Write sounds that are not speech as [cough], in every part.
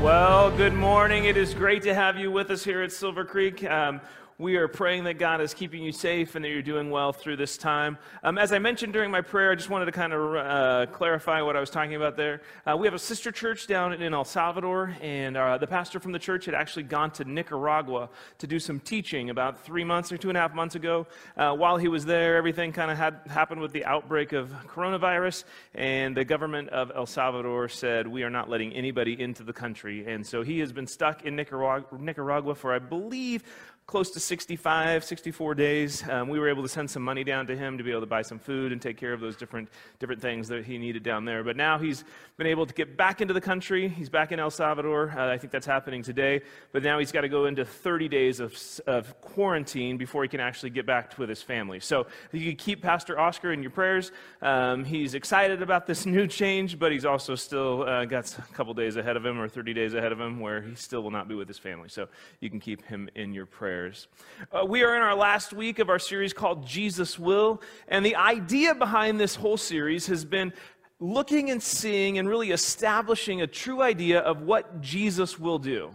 Well, good morning. It is great to have you with us here at Silver Creek. Um, we are praying that God is keeping you safe and that you're doing well through this time. Um, as I mentioned during my prayer, I just wanted to kind of uh, clarify what I was talking about there. Uh, we have a sister church down in El Salvador, and uh, the pastor from the church had actually gone to Nicaragua to do some teaching about three months or two and a half months ago. Uh, while he was there, everything kind of had happened with the outbreak of coronavirus, and the government of El Salvador said, We are not letting anybody into the country. And so he has been stuck in Nicaragua, Nicaragua for, I believe, close to 65, 64 days. Um, we were able to send some money down to him to be able to buy some food and take care of those different, different things that he needed down there. But now he's been able to get back into the country. He's back in El Salvador. Uh, I think that's happening today. But now he's got to go into 30 days of, of quarantine before he can actually get back with his family. So you can keep Pastor Oscar in your prayers. Um, he's excited about this [laughs] new change, but he's also still uh, got a couple days ahead of him or 30 days ahead of him where he still will not be with his family. So you can keep him in your prayers prayers. Uh, we are in our last week of our series called Jesus Will, and the idea behind this whole series has been looking and seeing and really establishing a true idea of what Jesus will do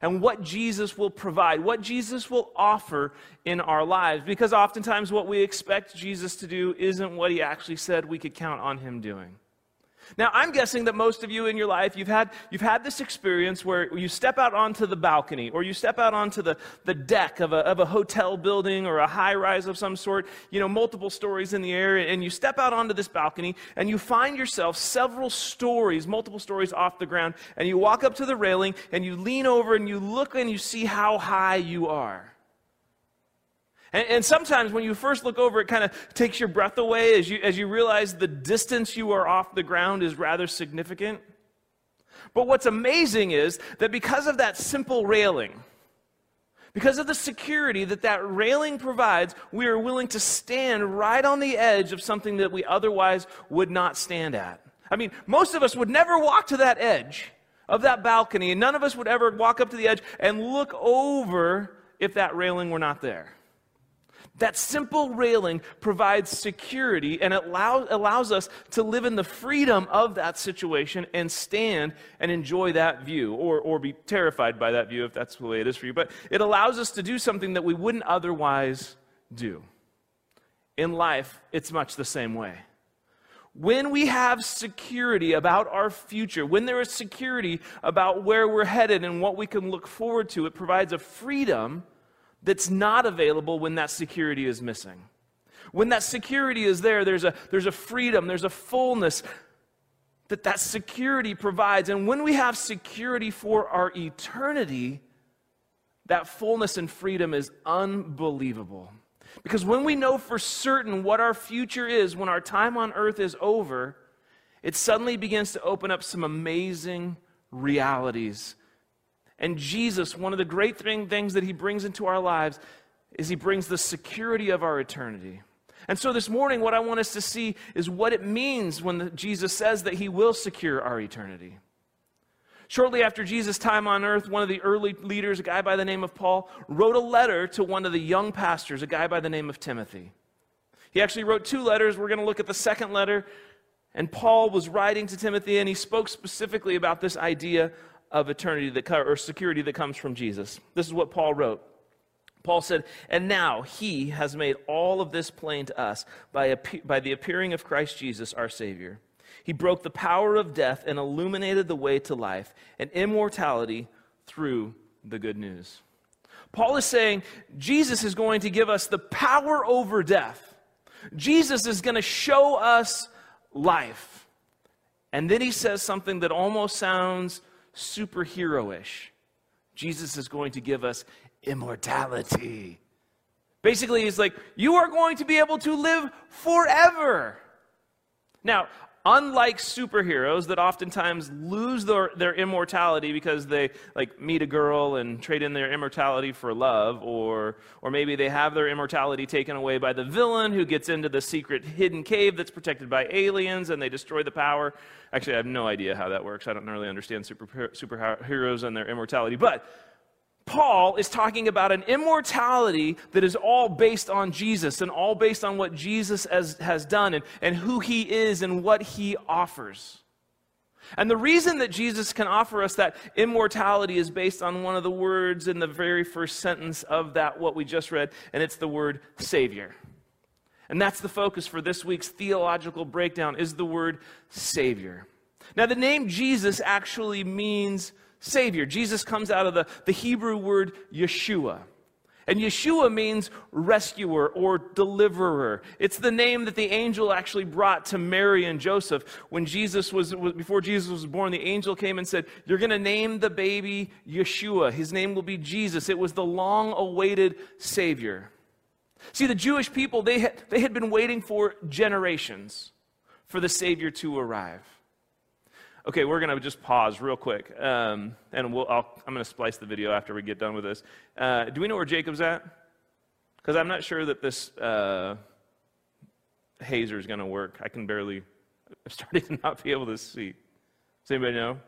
and what Jesus will provide, what Jesus will offer in our lives. Because oftentimes, what we expect Jesus to do isn't what he actually said we could count on him doing. Now, I'm guessing that most of you in your life, you've had, you've had this experience where you step out onto the balcony or you step out onto the, the deck of a, of a hotel building or a high rise of some sort, you know, multiple stories in the air, and you step out onto this balcony and you find yourself several stories, multiple stories off the ground, and you walk up to the railing and you lean over and you look and you see how high you are. And, and sometimes when you first look over, it kind of takes your breath away as you, as you realize the distance you are off the ground is rather significant. But what's amazing is that because of that simple railing, because of the security that that railing provides, we are willing to stand right on the edge of something that we otherwise would not stand at. I mean, most of us would never walk to that edge of that balcony, and none of us would ever walk up to the edge and look over if that railing were not there. That simple railing provides security and it allow, allows us to live in the freedom of that situation and stand and enjoy that view or, or be terrified by that view if that's the way it is for you. But it allows us to do something that we wouldn't otherwise do. In life, it's much the same way. When we have security about our future, when there is security about where we're headed and what we can look forward to, it provides a freedom that's not available when that security is missing. When that security is there, there's a, there's a freedom, there's a fullness that that security provides. And when we have security for our eternity, that fullness and freedom is unbelievable. Because when we know for certain what our future is, when our time on earth is over, it suddenly begins to open up some amazing realities and Jesus, one of the great things that he brings into our lives is he brings the security of our eternity. And so this morning, what I want us to see is what it means when Jesus says that he will secure our eternity. Shortly after Jesus' time on earth, one of the early leaders, a guy by the name of Paul, wrote a letter to one of the young pastors, a guy by the name of Timothy. He actually wrote two letters. We're going to look at the second letter. And Paul was writing to Timothy, and he spoke specifically about this idea of eternity that, or security that comes from Jesus. This is what Paul wrote. Paul said, And now he has made all of this plain to us by, by the appearing of Christ Jesus, our Savior. He broke the power of death and illuminated the way to life and immortality through the good news. Paul is saying Jesus is going to give us the power over death. Jesus is going to show us life. And then he says something that almost sounds superhero-ish. Jesus is going to give us immortality. Basically, he's like, you are going to be able to live forever. Now, unlike superheroes that oftentimes lose their, their immortality because they like meet a girl and trade in their immortality for love or or maybe they have their immortality taken away by the villain who gets into the secret hidden cave that's protected by aliens and they destroy the power. Actually i have no idea how that works. I don't really understand super, superheroes and their immortality but Paul is talking about an immortality that is all based on Jesus and all based on what Jesus has, has done and, and who he is and what he offers. And the reason that Jesus can offer us that immortality is based on one of the words in the very first sentence of that, what we just read, and it's the word Savior. And that's the focus for this week's theological breakdown is the word Savior. Now, the name Jesus actually means Savior. Jesus comes out of the, the Hebrew word Yeshua. And Yeshua means rescuer or deliverer. It's the name that the angel actually brought to Mary and Joseph. When Jesus was, before Jesus was born, the angel came and said, You're going to name the baby Yeshua. His name will be Jesus. It was the long awaited Savior. See, the Jewish people, they had, they had been waiting for generations for the Savior to arrive. Okay, we're going to just pause real quick, um, and we'll, i am going to splice the video after we get done with this. Uh, do we know where Jacob's at? Because I'm not sure that this uh, hazer is going to work. I can barely, [laughs] I'm starting to not be able to see. Does anybody know?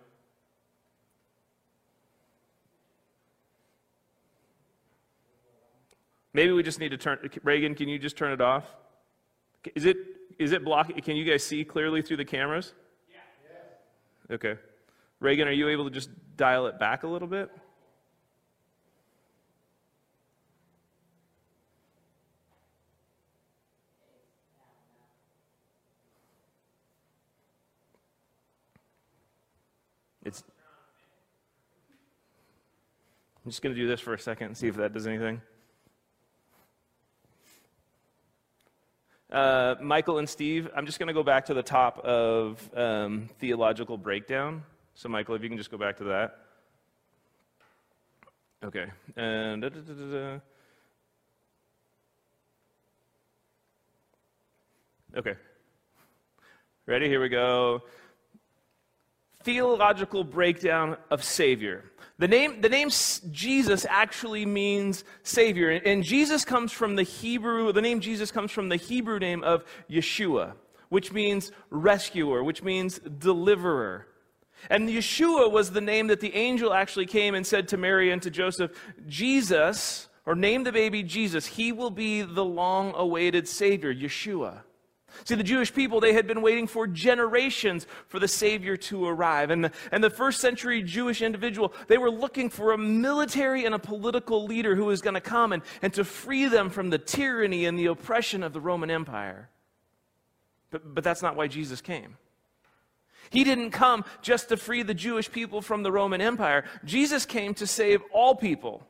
Maybe we just need to turn. Reagan, can you just turn it off? Is it is it blocking? Can you guys see clearly through the cameras? Okay. Reagan, are you able to just dial it back a little bit? It's, I'm just going to do this for a second and see if that does anything. Uh, Michael and Steve, I'm just going to go back to the top of um, theological breakdown. So, Michael, if you can just go back to that. Okay. And da, da, da, Okay. Ready? Here we go. Theological breakdown of Savior. The name, the name Jesus actually means Savior. And Jesus comes from the Hebrew, the name Jesus comes from the Hebrew name of Yeshua, which means rescuer, which means deliverer. And Yeshua was the name that the angel actually came and said to Mary and to Joseph, Jesus, or name the baby Jesus, he will be the long awaited Savior, Yeshua. See, the Jewish people, they had been waiting for generations for the Savior to arrive. And the, and the first century Jewish individual, they were looking for a military and a political leader who was going to come and, and to free them from the tyranny and the oppression of the Roman Empire. But, but that's not why Jesus came. He didn't come just to free the Jewish people from the Roman Empire. Jesus came to save all people.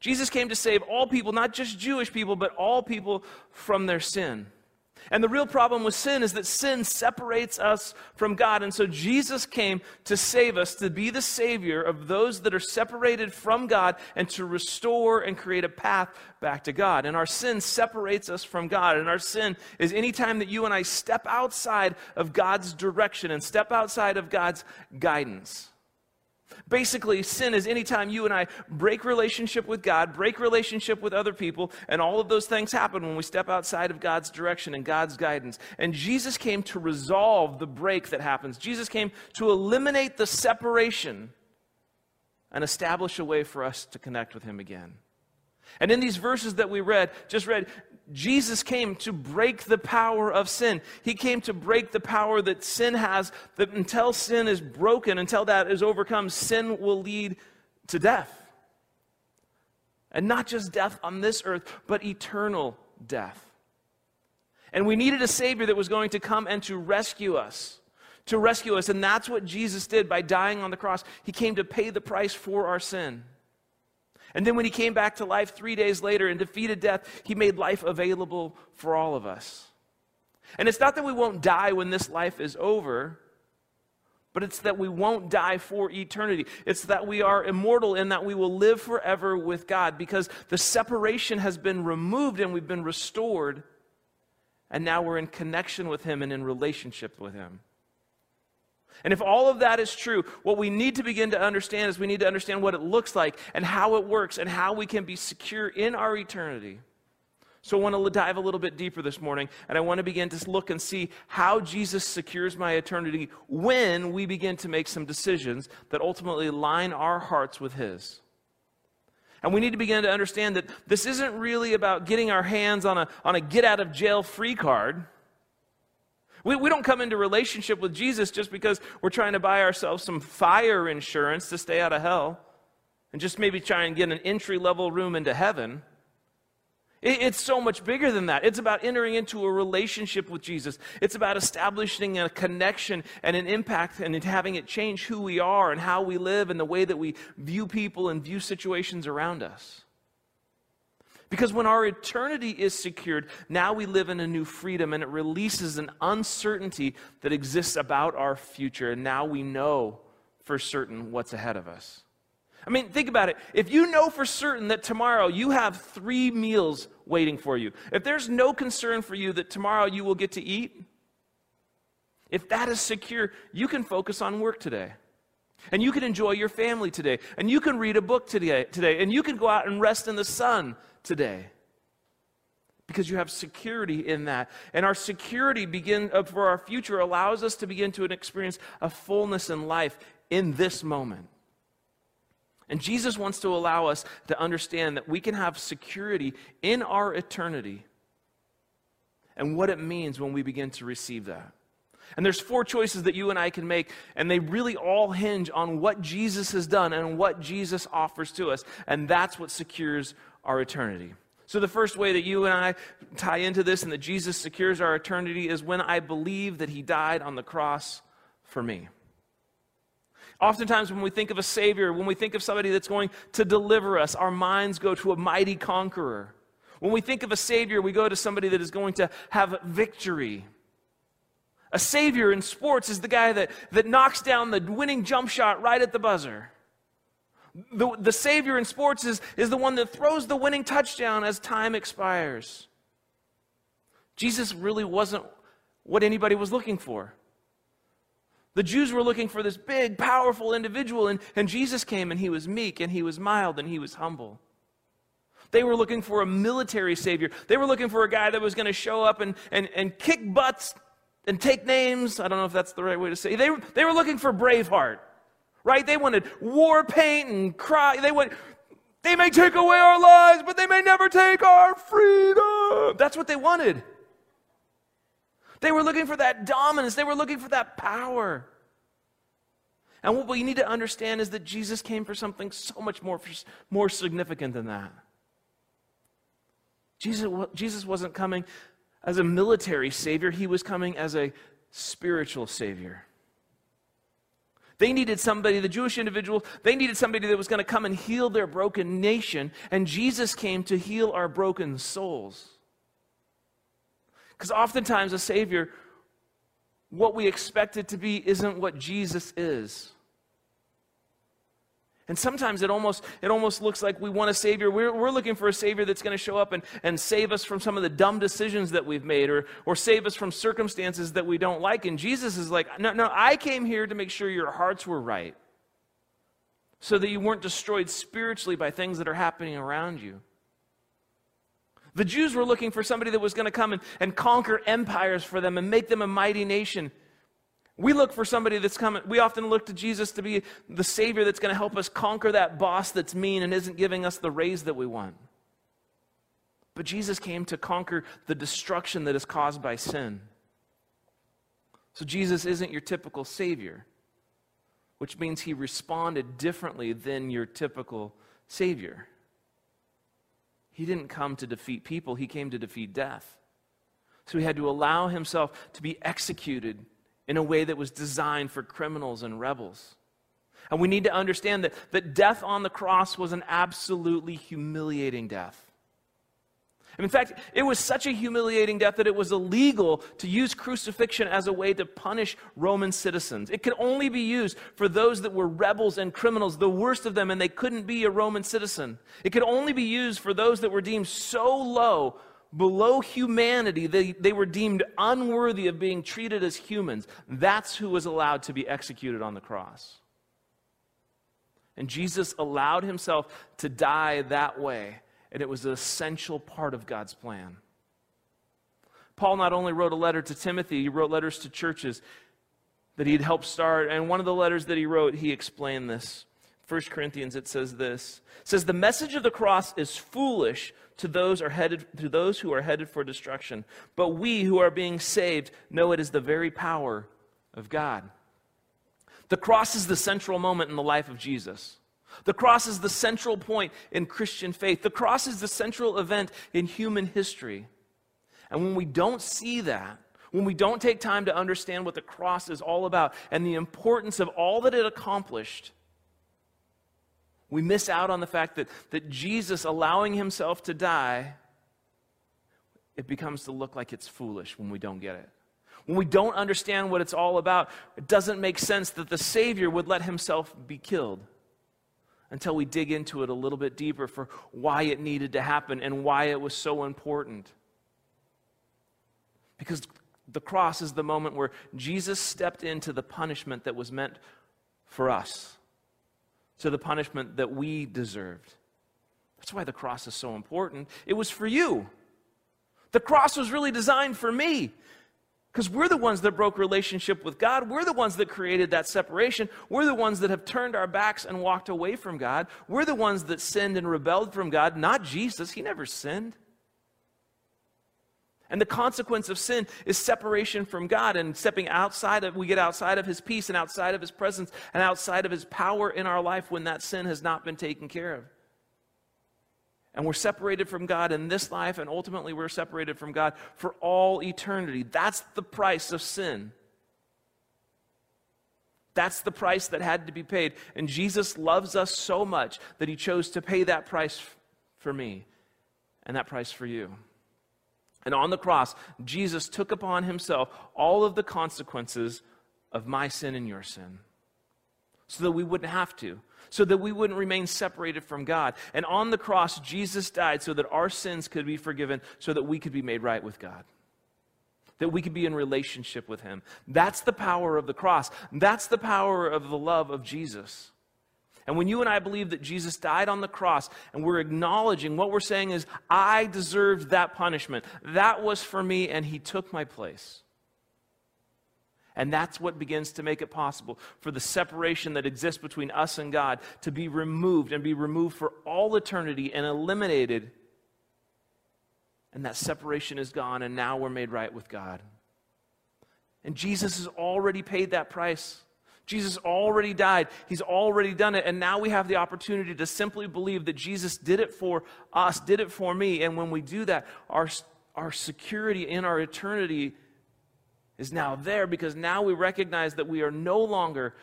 Jesus came to save all people, not just Jewish people, but all people from their sin. And the real problem with sin is that sin separates us from God. And so Jesus came to save us, to be the Savior of those that are separated from God, and to restore and create a path back to God. And our sin separates us from God. And our sin is anytime that you and I step outside of God's direction and step outside of God's guidance. Basically, sin is anytime you and I break relationship with God, break relationship with other people, and all of those things happen when we step outside of God's direction and God's guidance. And Jesus came to resolve the break that happens. Jesus came to eliminate the separation and establish a way for us to connect with Him again. And in these verses that we read, just read, Jesus came to break the power of sin. He came to break the power that sin has, that until sin is broken, until that is overcome, sin will lead to death. And not just death on this earth, but eternal death. And we needed a Savior that was going to come and to rescue us. To rescue us. And that's what Jesus did by dying on the cross. He came to pay the price for our sin. And then when he came back to life three days later and defeated death, he made life available for all of us. And it's not that we won't die when this life is over, but it's that we won't die for eternity. It's that we are immortal in that we will live forever with God because the separation has been removed and we've been restored. And now we're in connection with Him and in relationship with Him. And if all of that is true, what we need to begin to understand is we need to understand what it looks like and how it works and how we can be secure in our eternity. So I want to dive a little bit deeper this morning, and I want to begin to look and see how Jesus secures my eternity when we begin to make some decisions that ultimately line our hearts with His. And we need to begin to understand that this isn't really about getting our hands on a, on a get out of jail free card We, we don't come into relationship with Jesus just because we're trying to buy ourselves some fire insurance to stay out of hell and just maybe try and get an entry level room into heaven. It's so much bigger than that. It's about entering into a relationship with Jesus. It's about establishing a connection and an impact and having it change who we are and how we live and the way that we view people and view situations around us. Because when our eternity is secured, now we live in a new freedom and it releases an uncertainty that exists about our future. And now we know for certain what's ahead of us. I mean, think about it. If you know for certain that tomorrow you have three meals waiting for you, if there's no concern for you that tomorrow you will get to eat, if that is secure, you can focus on work today. And you can enjoy your family today. And you can read a book today, today. And you can go out and rest in the sun today. Because you have security in that. And our security begin, uh, for our future allows us to begin to experience a fullness in life in this moment. And Jesus wants to allow us to understand that we can have security in our eternity and what it means when we begin to receive that. And there's four choices that you and I can make, and they really all hinge on what Jesus has done and what Jesus offers to us. And that's what secures our eternity. So, the first way that you and I tie into this and that Jesus secures our eternity is when I believe that he died on the cross for me. Oftentimes, when we think of a Savior, when we think of somebody that's going to deliver us, our minds go to a mighty conqueror. When we think of a Savior, we go to somebody that is going to have victory. A Savior in sports is the guy that, that knocks down the winning jump shot right at the buzzer. The, the Savior in sports is, is the one that throws the winning touchdown as time expires. Jesus really wasn't what anybody was looking for. The Jews were looking for this big, powerful individual, and, and Jesus came and he was meek and he was mild and he was humble. They were looking for a military savior. They were looking for a guy that was going to show up and, and, and kick butts and take names. I don't know if that's the right way to say it. They, they were looking for Braveheart, right? They wanted war paint and cry. They went, they may take away our lives, but they may never take our freedom. That's what they wanted. They were looking for that dominance, they were looking for that power. And what we need to understand is that Jesus came for something so much more, more significant than that. Jesus, Jesus wasn't coming as a military savior, he was coming as a spiritual savior. They needed somebody, the Jewish individual, they needed somebody that was going to come and heal their broken nation, and Jesus came to heal our broken souls. Because oftentimes, a Savior, what we expect it to be, isn't what Jesus is. And sometimes it almost, it almost looks like we want a Savior. We're, we're looking for a Savior that's going to show up and, and save us from some of the dumb decisions that we've made or, or save us from circumstances that we don't like. And Jesus is like, no, no, I came here to make sure your hearts were right so that you weren't destroyed spiritually by things that are happening around you. The Jews were looking for somebody that was going to come and, and conquer empires for them and make them a mighty nation. We look for somebody that's coming. We often look to Jesus to be the Savior that's going to help us conquer that boss that's mean and isn't giving us the raise that we want. But Jesus came to conquer the destruction that is caused by sin. So Jesus isn't your typical Savior, which means he responded differently than your typical Savior. He didn't come to defeat people, he came to defeat death. So he had to allow himself to be executed in a way that was designed for criminals and rebels. And we need to understand that, that death on the cross was an absolutely humiliating death. And In fact, it was such a humiliating death that it was illegal to use crucifixion as a way to punish Roman citizens. It could only be used for those that were rebels and criminals, the worst of them, and they couldn't be a Roman citizen. It could only be used for those that were deemed so low, below humanity, they, they were deemed unworthy of being treated as humans. That's who was allowed to be executed on the cross. And Jesus allowed himself to die that way and it was an essential part of God's plan. Paul not only wrote a letter to Timothy, he wrote letters to churches that he'd helped start. And one of the letters that he wrote, he explained this. 1 Corinthians, it says this. It says, The message of the cross is foolish to those, are headed, to those who are headed for destruction. But we who are being saved know it is the very power of God. The cross is the central moment in the life of Jesus. The cross is the central point in Christian faith. The cross is the central event in human history. And when we don't see that, when we don't take time to understand what the cross is all about and the importance of all that it accomplished, we miss out on the fact that, that Jesus allowing himself to die, it becomes to look like it's foolish when we don't get it. When we don't understand what it's all about, it doesn't make sense that the Savior would let himself be killed until we dig into it a little bit deeper for why it needed to happen and why it was so important. Because the cross is the moment where Jesus stepped into the punishment that was meant for us, to the punishment that we deserved. That's why the cross is so important. It was for you. The cross was really designed for me. Because we're the ones that broke relationship with God. We're the ones that created that separation. We're the ones that have turned our backs and walked away from God. We're the ones that sinned and rebelled from God, not Jesus. He never sinned. And the consequence of sin is separation from God and stepping outside of, we get outside of His peace and outside of His presence and outside of His power in our life when that sin has not been taken care of. And we're separated from God in this life, and ultimately we're separated from God for all eternity. That's the price of sin. That's the price that had to be paid. And Jesus loves us so much that he chose to pay that price for me and that price for you. And on the cross, Jesus took upon himself all of the consequences of my sin and your sin so that we wouldn't have to, so that we wouldn't remain separated from God. And on the cross, Jesus died so that our sins could be forgiven, so that we could be made right with God. That we could be in relationship with Him. That's the power of the cross. That's the power of the love of Jesus. And when you and I believe that Jesus died on the cross and we're acknowledging what we're saying is, I deserved that punishment. That was for me, and He took my place. And that's what begins to make it possible for the separation that exists between us and God to be removed and be removed for all eternity and eliminated. And that separation is gone, and now we're made right with God. And Jesus has already paid that price. Jesus already died. He's already done it. And now we have the opportunity to simply believe that Jesus did it for us, did it for me. And when we do that, our, our security in our eternity is now there because now we recognize that we are no longer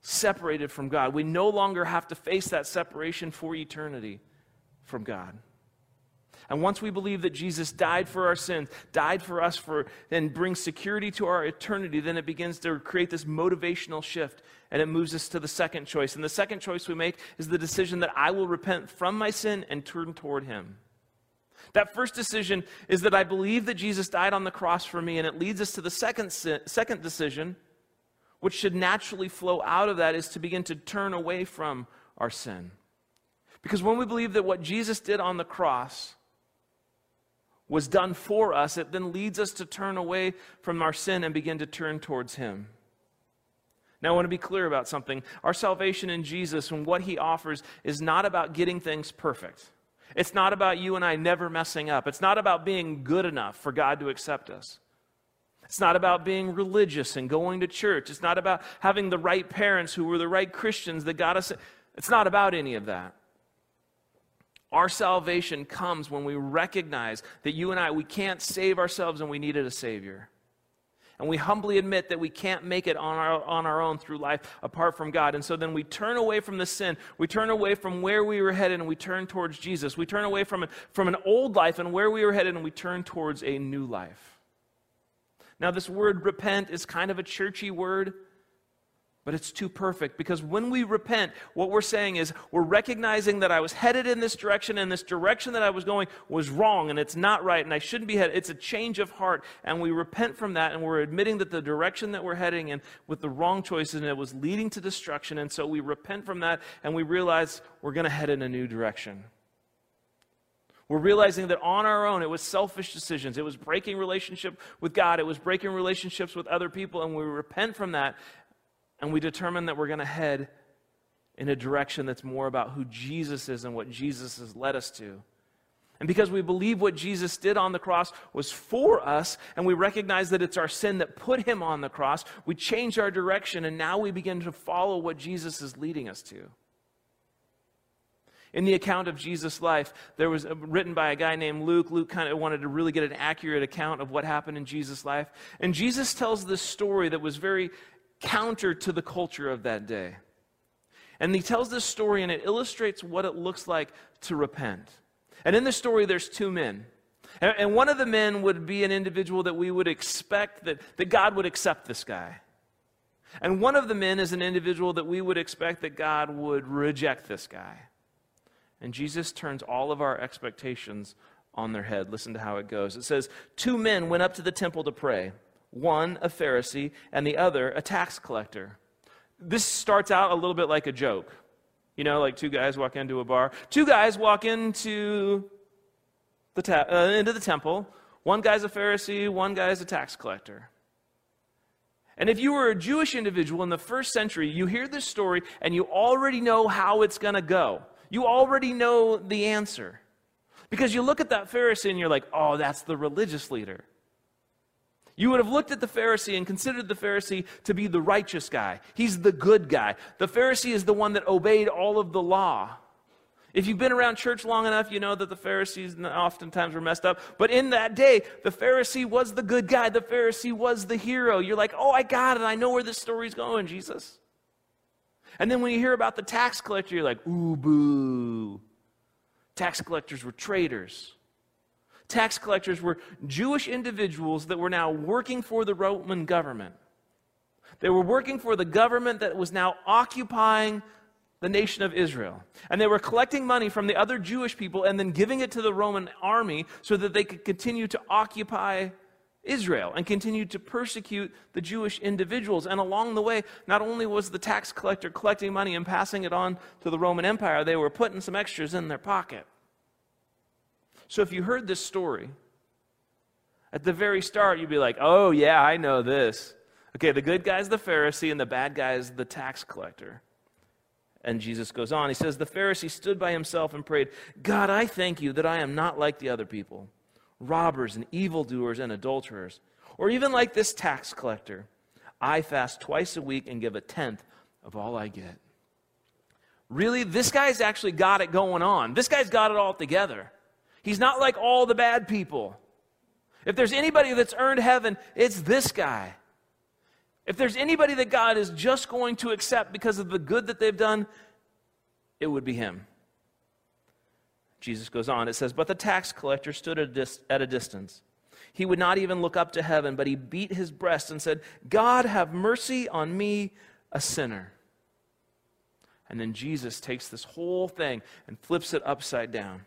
separated from God. We no longer have to face that separation for eternity from God. And once we believe that Jesus died for our sins, died for us for and brings security to our eternity, then it begins to create this motivational shift and it moves us to the second choice. And the second choice we make is the decision that I will repent from my sin and turn toward him. That first decision is that I believe that Jesus died on the cross for me, and it leads us to the second, second decision, which should naturally flow out of that, is to begin to turn away from our sin. Because when we believe that what Jesus did on the cross was done for us, it then leads us to turn away from our sin and begin to turn towards Him. Now, I want to be clear about something. Our salvation in Jesus and what He offers is not about getting things perfect. It's not about you and I never messing up. It's not about being good enough for God to accept us. It's not about being religious and going to church. It's not about having the right parents who were the right Christians that got us. It's not about any of that. Our salvation comes when we recognize that you and I, we can't save ourselves and we needed a Savior and we humbly admit that we can't make it on our, on our own through life apart from God. And so then we turn away from the sin. We turn away from where we were headed and we turn towards Jesus. We turn away from, from an old life and where we were headed and we turn towards a new life. Now, this word repent is kind of a churchy word. But it's too perfect because when we repent, what we're saying is we're recognizing that I was headed in this direction and this direction that I was going was wrong and it's not right and I shouldn't be headed. It's a change of heart and we repent from that and we're admitting that the direction that we're heading in with the wrong choices and it was leading to destruction. And so we repent from that and we realize we're going to head in a new direction. We're realizing that on our own, it was selfish decisions. It was breaking relationship with God. It was breaking relationships with other people. And we repent from that and we determine that we're going to head in a direction that's more about who Jesus is and what Jesus has led us to. And because we believe what Jesus did on the cross was for us, and we recognize that it's our sin that put him on the cross, we change our direction, and now we begin to follow what Jesus is leading us to. In the account of Jesus' life, there was a, written by a guy named Luke. Luke kind of wanted to really get an accurate account of what happened in Jesus' life. And Jesus tells this story that was very counter to the culture of that day. And he tells this story, and it illustrates what it looks like to repent. And in the story, there's two men. And, one of the men would be an individual that we would expect that, that God would accept this guy. And one of the men is an individual that we would expect that God would reject this guy. And Jesus turns all of our expectations on their head. Listen to how it goes. It says, Two men went up to the temple to pray, one a Pharisee, and the other a tax collector. This starts out a little bit like a joke. You know, like two guys walk into a bar. Two guys walk into the, ta- uh, into the temple. One guy's a Pharisee, one guy's a tax collector. And if you were a Jewish individual in the first century, you hear this story and you already know how it's going to go. You already know the answer. Because you look at that Pharisee and you're like, oh, that's the religious leader. You would have looked at the Pharisee and considered the Pharisee to be the righteous guy. He's the good guy. The Pharisee is the one that obeyed all of the law. If you've been around church long enough, you know that the Pharisees oftentimes were messed up. But in that day, the Pharisee was the good guy. The Pharisee was the hero. You're like, oh, I got it. I know where this story's going, Jesus. And then when you hear about the tax collector, you're like, ooh, boo. Tax collectors were traitors. Tax collectors were Jewish individuals that were now working for the Roman government. They were working for the government that was now occupying the nation of Israel. And they were collecting money from the other Jewish people and then giving it to the Roman army so that they could continue to occupy Israel and continue to persecute the Jewish individuals. And along the way, not only was the tax collector collecting money and passing it on to the Roman Empire, they were putting some extras in their pocket. So if you heard this story, at the very start, you'd be like, oh, yeah, I know this. Okay, the good guy's the Pharisee, and the bad guy's the tax collector. And Jesus goes on. He says, The Pharisee stood by himself and prayed, God, I thank you that I am not like the other people robbers and evildoers and adulterers, or even like this tax collector. I fast twice a week and give a tenth of all I get. Really, this guy's actually got it going on. This guy's got it all together. He's not like all the bad people. If there's anybody that's earned heaven, it's this guy. If there's anybody that God is just going to accept because of the good that they've done, it would be him. Jesus goes on. It says, But the tax collector stood at a, distance. He would not even look up to heaven, but he beat his breast and said, God, have mercy on me, a sinner. And then Jesus takes this whole thing and flips it upside down.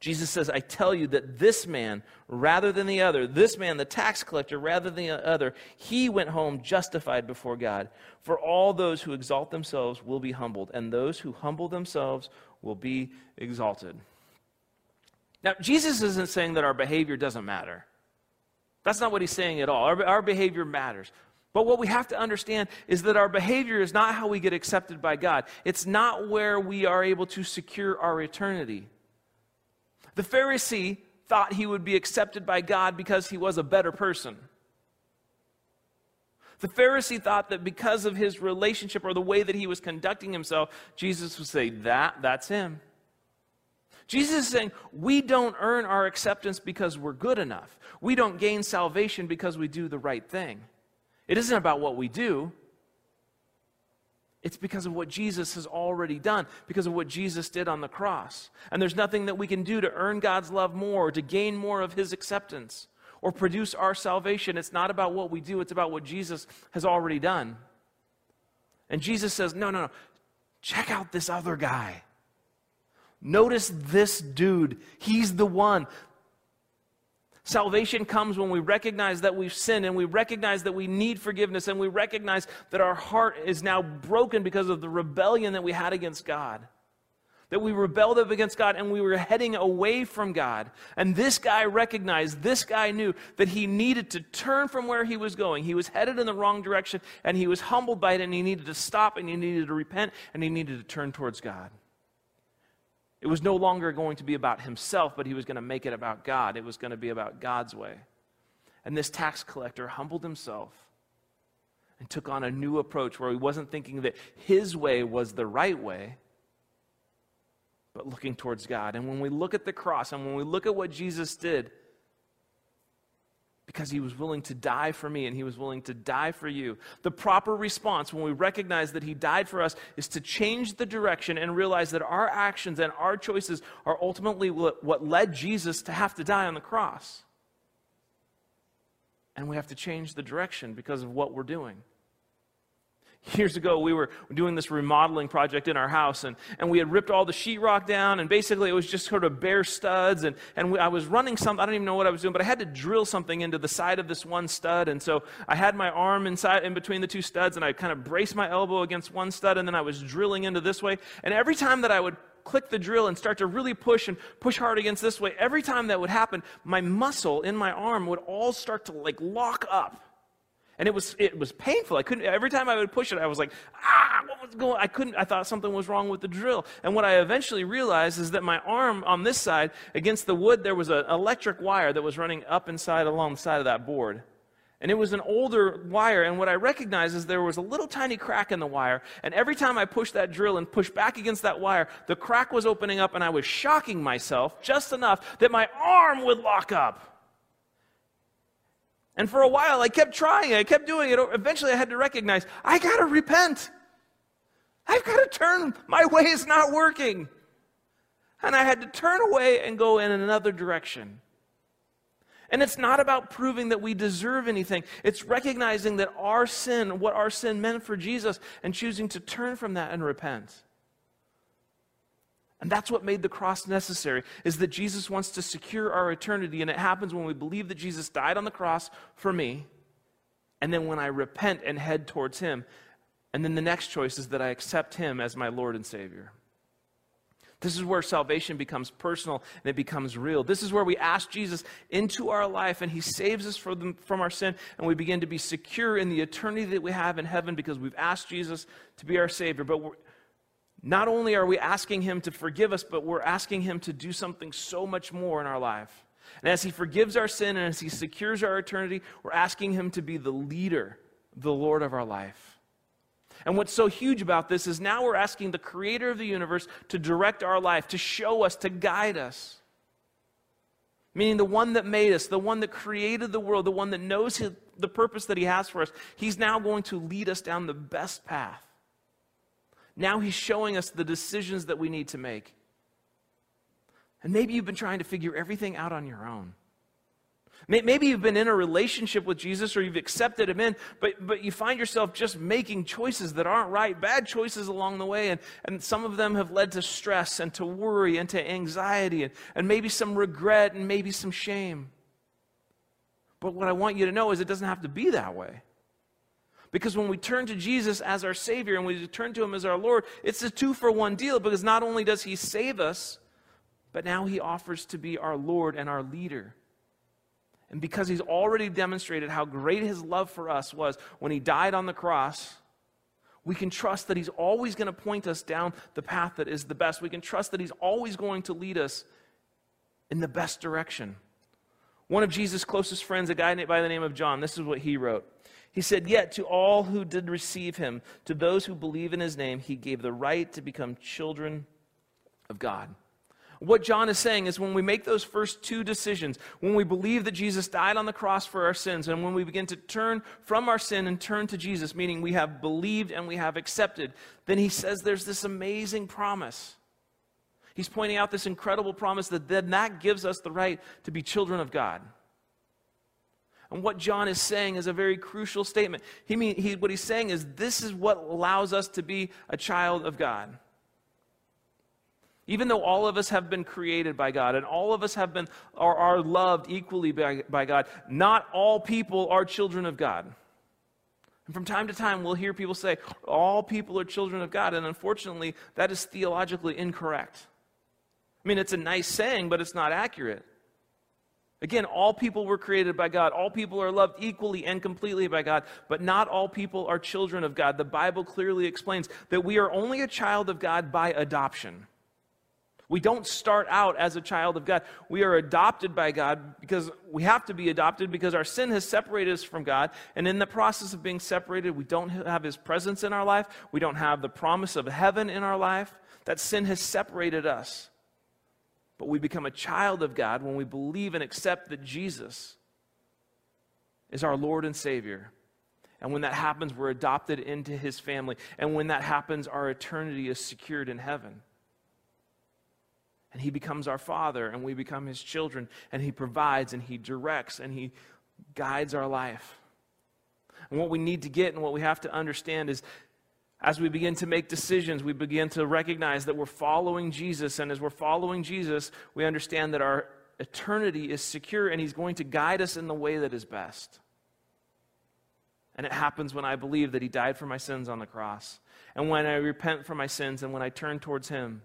Jesus says, I tell you that this man, rather than the other, this man, the tax collector, rather than the other, he went home justified before God. For all those who exalt themselves will be humbled, and those who humble themselves will be exalted. Now, Jesus isn't saying that our behavior doesn't matter. That's not what he's saying at all. Our, our behavior matters. But what we have to understand is that our behavior is not how we get accepted by God. It's not where we are able to secure our eternity. The Pharisee thought he would be accepted by God because he was a better person. The Pharisee thought that because of his relationship or the way that he was conducting himself, Jesus would say, That, that's him. Jesus is saying, We don't earn our acceptance because we're good enough. We don't gain salvation because we do the right thing. It isn't about what we do, it's because of what Jesus has already done, because of what Jesus did on the cross. And there's nothing that we can do to earn God's love more, or to gain more of his acceptance or produce our salvation. It's not about what we do, it's about what Jesus has already done. And Jesus says, No, no, no. Check out this other guy. Notice this dude. He's the one. Salvation comes when we recognize that we've sinned and we recognize that we need forgiveness and we recognize that our heart is now broken because of the rebellion that we had against God. that we rebelled up against God and we were heading away from God. And this guy recognized, this guy knew that he needed to turn from where he was going. He was headed in the wrong direction and he was humbled by it and he needed to stop and he needed to repent and he needed to turn towards God. It was no longer going to be about himself, but he was going to make it about God. It was going to be about God's way. And this tax collector humbled himself and took on a new approach where he wasn't thinking that his way was the right way but looking towards God. And when we look at the cross and when we look at what Jesus did, because he was willing to die for me and he was willing to die for you. The proper response when we recognize that he died for us is to change the direction and realize that our actions and our choices are ultimately what led Jesus to have to die on the cross. And we have to change the direction because of what we're doing years ago, we were doing this remodeling project in our house, and, and we had ripped all the sheetrock down, and basically it was just sort of bare studs. And, and we, I was running something, I don't even know what I was doing, but I had to drill something into the side of this one stud. And so I had my arm inside in between the two studs, and I kind of braced my elbow against one stud, and then I was drilling into this way. And every time that I would click the drill and start to really push and push hard against this way, every time that would happen, my muscle in my arm would all start to like lock up and it was it was painful. I couldn't every time I would push it, I was like, ah, what was going? I couldn't. I thought something was wrong with the drill. And what I eventually realized is that my arm on this side against the wood, there was an electric wire that was running up inside along the side of that board. And it was an older wire, and what I recognized is there was a little tiny crack in the wire. And every time I pushed that drill and pushed back against that wire, the crack was opening up, and I was shocking myself just enough that my arm would lock up. And for a while, I kept trying, I kept doing it. Eventually, I had to recognize I got to repent. I've got to turn. My way is not working. And I had to turn away and go in another direction. And it's not about proving that we deserve anything. It's recognizing that our sin, what our sin meant for Jesus, and choosing to turn from that and repent. And that's what made the cross necessary, is that Jesus wants to secure our eternity. And it happens when we believe that Jesus died on the cross for me, and then when I repent and head towards Him. And then the next choice is that I accept Him as my Lord and Savior. This is where salvation becomes personal and it becomes real. This is where we ask Jesus into our life and he saves us from, from our sin and we begin to be secure in the eternity that we have in heaven because we've asked Jesus to be our Savior. But not only are we asking Him to forgive us, but we're asking Him to do something so much more in our life. And as He forgives our sin and as He secures our eternity, we're asking Him to be the leader, the Lord of our life. And what's so huge about this is now we're asking the Creator of the universe to direct our life, to show us, to guide us. Meaning the one that made us, the one that created the world, the one that knows his, the purpose that He has for us, He's now going to lead us down the best path. Now he's showing us the decisions that we need to make. And maybe you've been trying to figure everything out on your own. Maybe you've been in a relationship with Jesus or you've accepted him in, but, but you find yourself just making choices that aren't right, bad choices along the way. And, and some of them have led to stress and to worry and to anxiety and, and maybe some regret and maybe some shame. But what I want you to know is it doesn't have to be that way. Because when we turn to Jesus as our Savior and we turn to Him as our Lord, it's a two for one deal because not only does He save us, but now He offers to be our Lord and our leader. And because He's already demonstrated how great His love for us was when He died on the cross, we can trust that He's always going to point us down the path that is the best. We can trust that He's always going to lead us in the best direction. One of Jesus' closest friends, a guy by the name of John, this is what he wrote. He said, Yet to all who did receive him, to those who believe in his name, he gave the right to become children of God. What John is saying is when we make those first two decisions, when we believe that Jesus died on the cross for our sins, and when we begin to turn from our sin and turn to Jesus, meaning we have believed and we have accepted, then he says there's this amazing promise. He's pointing out this incredible promise that then that gives us the right to be children of God. And what John is saying is a very crucial statement. He mean, he, what he's saying is this is what allows us to be a child of God. Even though all of us have been created by God and all of us have been are, are loved equally by, by God, not all people are children of God. And from time to time, we'll hear people say, all people are children of God. And unfortunately, that is theologically incorrect. I mean, it's a nice saying, but it's not accurate. Again, all people were created by God. All people are loved equally and completely by God, but not all people are children of God. The Bible clearly explains that we are only a child of God by adoption. We don't start out as a child of God. We are adopted by God because we have to be adopted because our sin has separated us from God. And in the process of being separated, we don't have His presence in our life. We don't have the promise of heaven in our life. That sin has separated us. But we become a child of God when we believe and accept that Jesus is our Lord and Savior. And when that happens, we're adopted into His family. And when that happens, our eternity is secured in heaven. And He becomes our Father, and we become His children, and He provides, and He directs, and He guides our life. And what we need to get and what we have to understand is as we begin to make decisions, we begin to recognize that we're following Jesus. And as we're following Jesus, we understand that our eternity is secure and He's going to guide us in the way that is best. And it happens when I believe that He died for my sins on the cross, and when I repent for my sins, and when I turn towards Him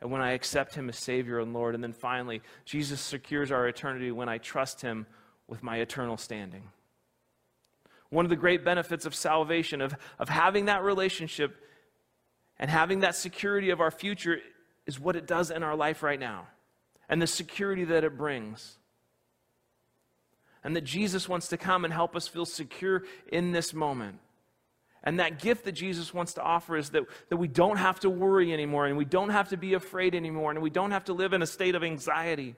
and when I accept Him as Savior and Lord. And then finally, Jesus secures our eternity when I trust Him with my eternal standing. One of the great benefits of salvation, of, of having that relationship and having that security of our future, is what it does in our life right now and the security that it brings. And that Jesus wants to come and help us feel secure in this moment. And that gift that Jesus wants to offer is that, that we don't have to worry anymore, and we don't have to be afraid anymore, and we don't have to live in a state of anxiety.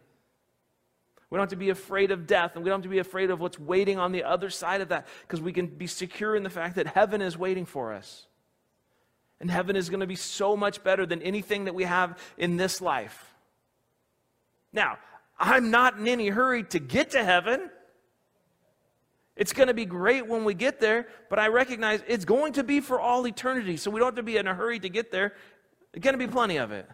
We don't have to be afraid of death, and we don't have to be afraid of what's waiting on the other side of that, because we can be secure in the fact that heaven is waiting for us. And heaven is going to be so much better than anything that we have in this life. Now, I'm not in any hurry to get to heaven. It's going to be great when we get there, but I recognize it's going to be for all eternity. So we don't have to be in a hurry to get there. There's going to be plenty of it.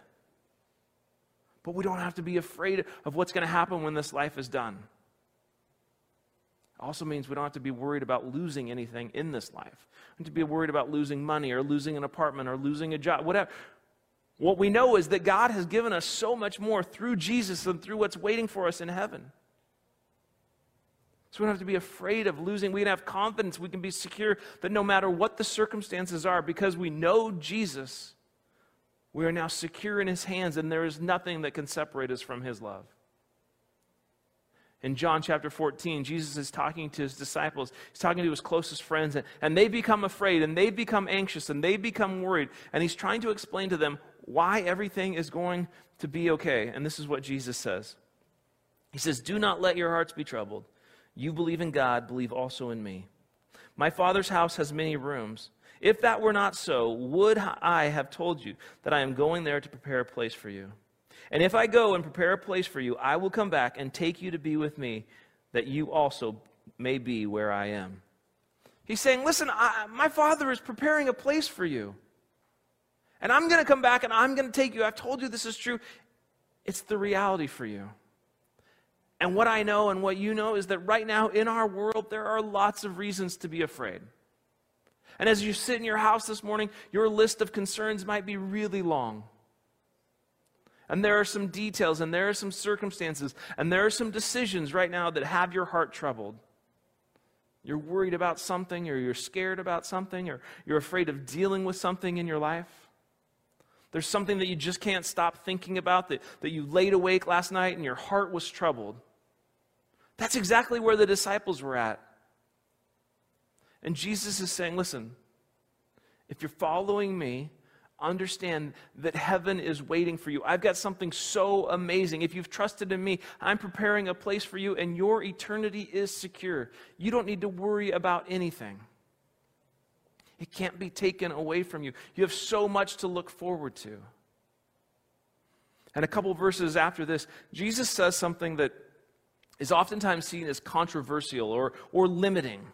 But we don't have to be afraid of what's going to happen when this life is done. It also means we don't have to be worried about losing anything in this life. We to be worried about losing money or losing an apartment or losing a job, whatever. What we know is that God has given us so much more through Jesus and through what's waiting for us in heaven. So we don't have to be afraid of losing. We can have confidence. We can be secure that no matter what the circumstances are, because we know Jesus, we are now secure in his hands, and there is nothing that can separate us from his love. In John chapter 14, Jesus is talking to his disciples. He's talking to his closest friends, and, and they become afraid, and they become anxious, and they become worried. And he's trying to explain to them why everything is going to be okay. And this is what Jesus says He says, Do not let your hearts be troubled. You believe in God, believe also in me. My Father's house has many rooms. If that were not so, would I have told you that I am going there to prepare a place for you? And if I go and prepare a place for you, I will come back and take you to be with me, that you also may be where I am. He's saying, Listen, I, my Father is preparing a place for you. And I'm going to come back and I'm going to take you. I've told you this is true. It's the reality for you. And what I know and what you know is that right now in our world, there are lots of reasons to be afraid. And as you sit in your house this morning, your list of concerns might be really long. And there are some details, and there are some circumstances, and there are some decisions right now that have your heart troubled. You're worried about something, or you're scared about something, or you're afraid of dealing with something in your life. There's something that you just can't stop thinking about, that, that you laid awake last night and your heart was troubled. That's exactly where the disciples were at. And Jesus is saying, listen, if you're following me, understand that heaven is waiting for you. I've got something so amazing. If you've trusted in me, I'm preparing a place for you, and your eternity is secure. You don't need to worry about anything. It can't be taken away from you. You have so much to look forward to. And a couple verses after this, Jesus says something that is oftentimes seen as controversial or, or limiting.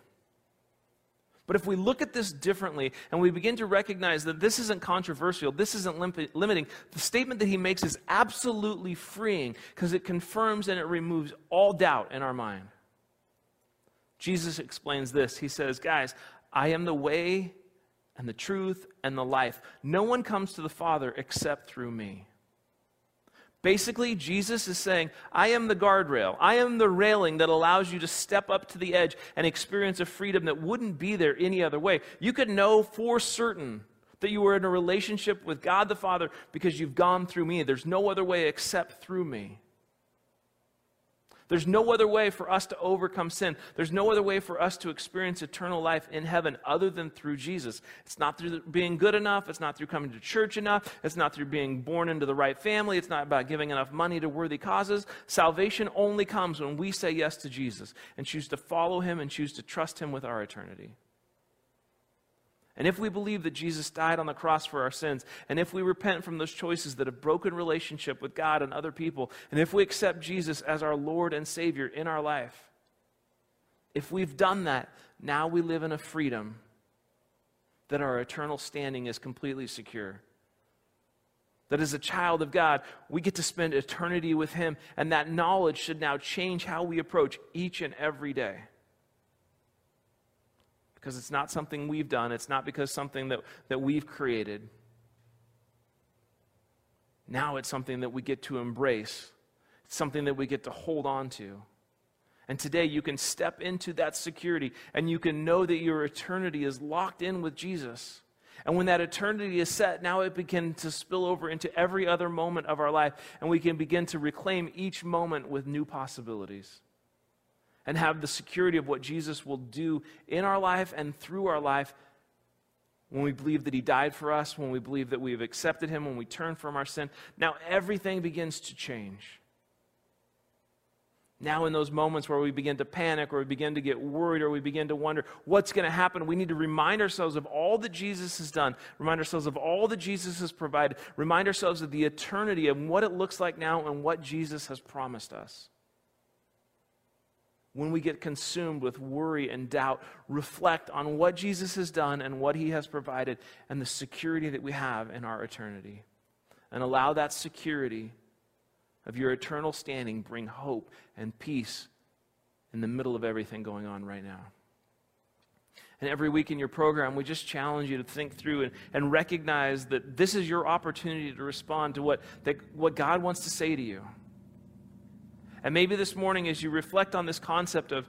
But if we look at this differently and we begin to recognize that this isn't controversial, this isn't lim- limiting, the statement that he makes is absolutely freeing because it confirms and it removes all doubt in our mind. Jesus explains this. He says, Guys, I am the way and the truth and the life. No one comes to the Father except through me. Basically, Jesus is saying, I am the guardrail. I am the railing that allows you to step up to the edge and experience a freedom that wouldn't be there any other way. You could know for certain that you were in a relationship with God the Father because you've gone through me. There's no other way except through me. There's no other way for us to overcome sin. There's no other way for us to experience eternal life in heaven other than through Jesus. It's not through being good enough. It's not through coming to church enough. It's not through being born into the right family. It's not about giving enough money to worthy causes. Salvation only comes when we say yes to Jesus and choose to follow him and choose to trust him with our eternity. And if we believe that Jesus died on the cross for our sins, and if we repent from those choices that have broken relationship with God and other people, and if we accept Jesus as our Lord and Savior in our life, if we've done that, now we live in a freedom that our eternal standing is completely secure. That as a child of God, we get to spend eternity with Him, and that knowledge should now change how we approach each and every day because it's not something we've done, it's not because something that, that we've created. Now it's something that we get to embrace, it's something that we get to hold on to. And today you can step into that security and you can know that your eternity is locked in with Jesus. And when that eternity is set, now it begins to spill over into every other moment of our life, and we can begin to reclaim each moment with new possibilities and have the security of what Jesus will do in our life and through our life when we believe that He died for us, when we believe that we have accepted Him, when we turn from our sin. Now everything begins to change. Now, in those moments where we begin to panic or we begin to get worried or we begin to wonder what's going to happen, we need to remind ourselves of all that Jesus has done, remind ourselves of all that Jesus has provided, remind ourselves of the eternity and what it looks like now and what Jesus has promised us when we get consumed with worry and doubt, reflect on what Jesus has done and what he has provided and the security that we have in our eternity. And allow that security of your eternal standing bring hope and peace in the middle of everything going on right now. And every week in your program, we just challenge you to think through and, and recognize that this is your opportunity to respond to what, that, what God wants to say to you. And maybe this morning, as you reflect on this concept of,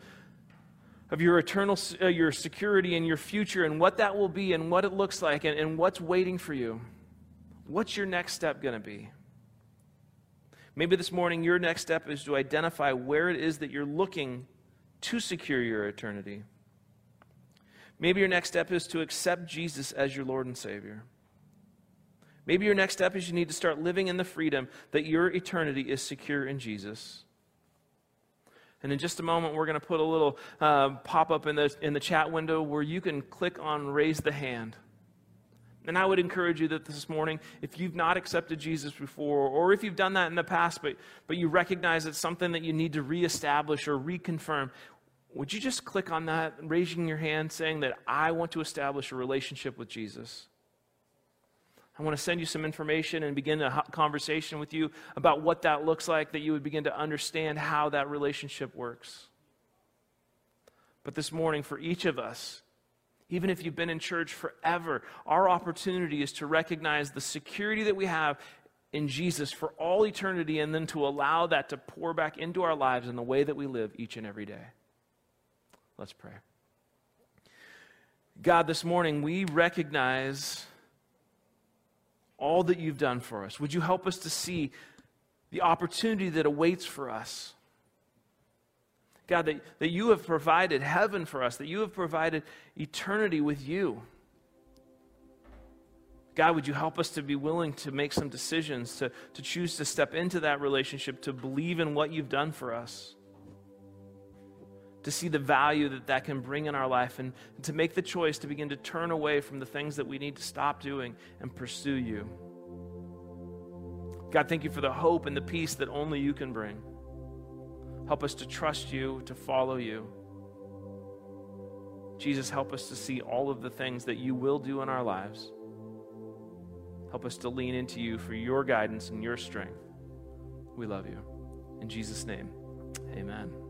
of your eternal uh, your security and your future and what that will be and what it looks like and, and what's waiting for you, what's your next step going to be? Maybe this morning, your next step is to identify where it is that you're looking to secure your eternity. Maybe your next step is to accept Jesus as your Lord and Savior. Maybe your next step is you need to start living in the freedom that your eternity is secure in Jesus. And in just a moment, we're going to put a little uh, pop up in the, in the chat window where you can click on raise the hand. And I would encourage you that this morning, if you've not accepted Jesus before, or if you've done that in the past, but, but you recognize it's something that you need to reestablish or reconfirm, would you just click on that, raising your hand, saying that I want to establish a relationship with Jesus? I want to send you some information and begin a conversation with you about what that looks like, that you would begin to understand how that relationship works. But this morning, for each of us, even if you've been in church forever, our opportunity is to recognize the security that we have in Jesus for all eternity and then to allow that to pour back into our lives in the way that we live each and every day. Let's pray. God, this morning we recognize all that you've done for us. Would you help us to see the opportunity that awaits for us? God, that, that you have provided heaven for us, that you have provided eternity with you. God, would you help us to be willing to make some decisions, to, to choose to step into that relationship, to believe in what you've done for us, to see the value that that can bring in our life, and to make the choice to begin to turn away from the things that we need to stop doing and pursue you. God, thank you for the hope and the peace that only you can bring. Help us to trust you, to follow you. Jesus, help us to see all of the things that you will do in our lives. Help us to lean into you for your guidance and your strength. We love you. In Jesus' name, amen.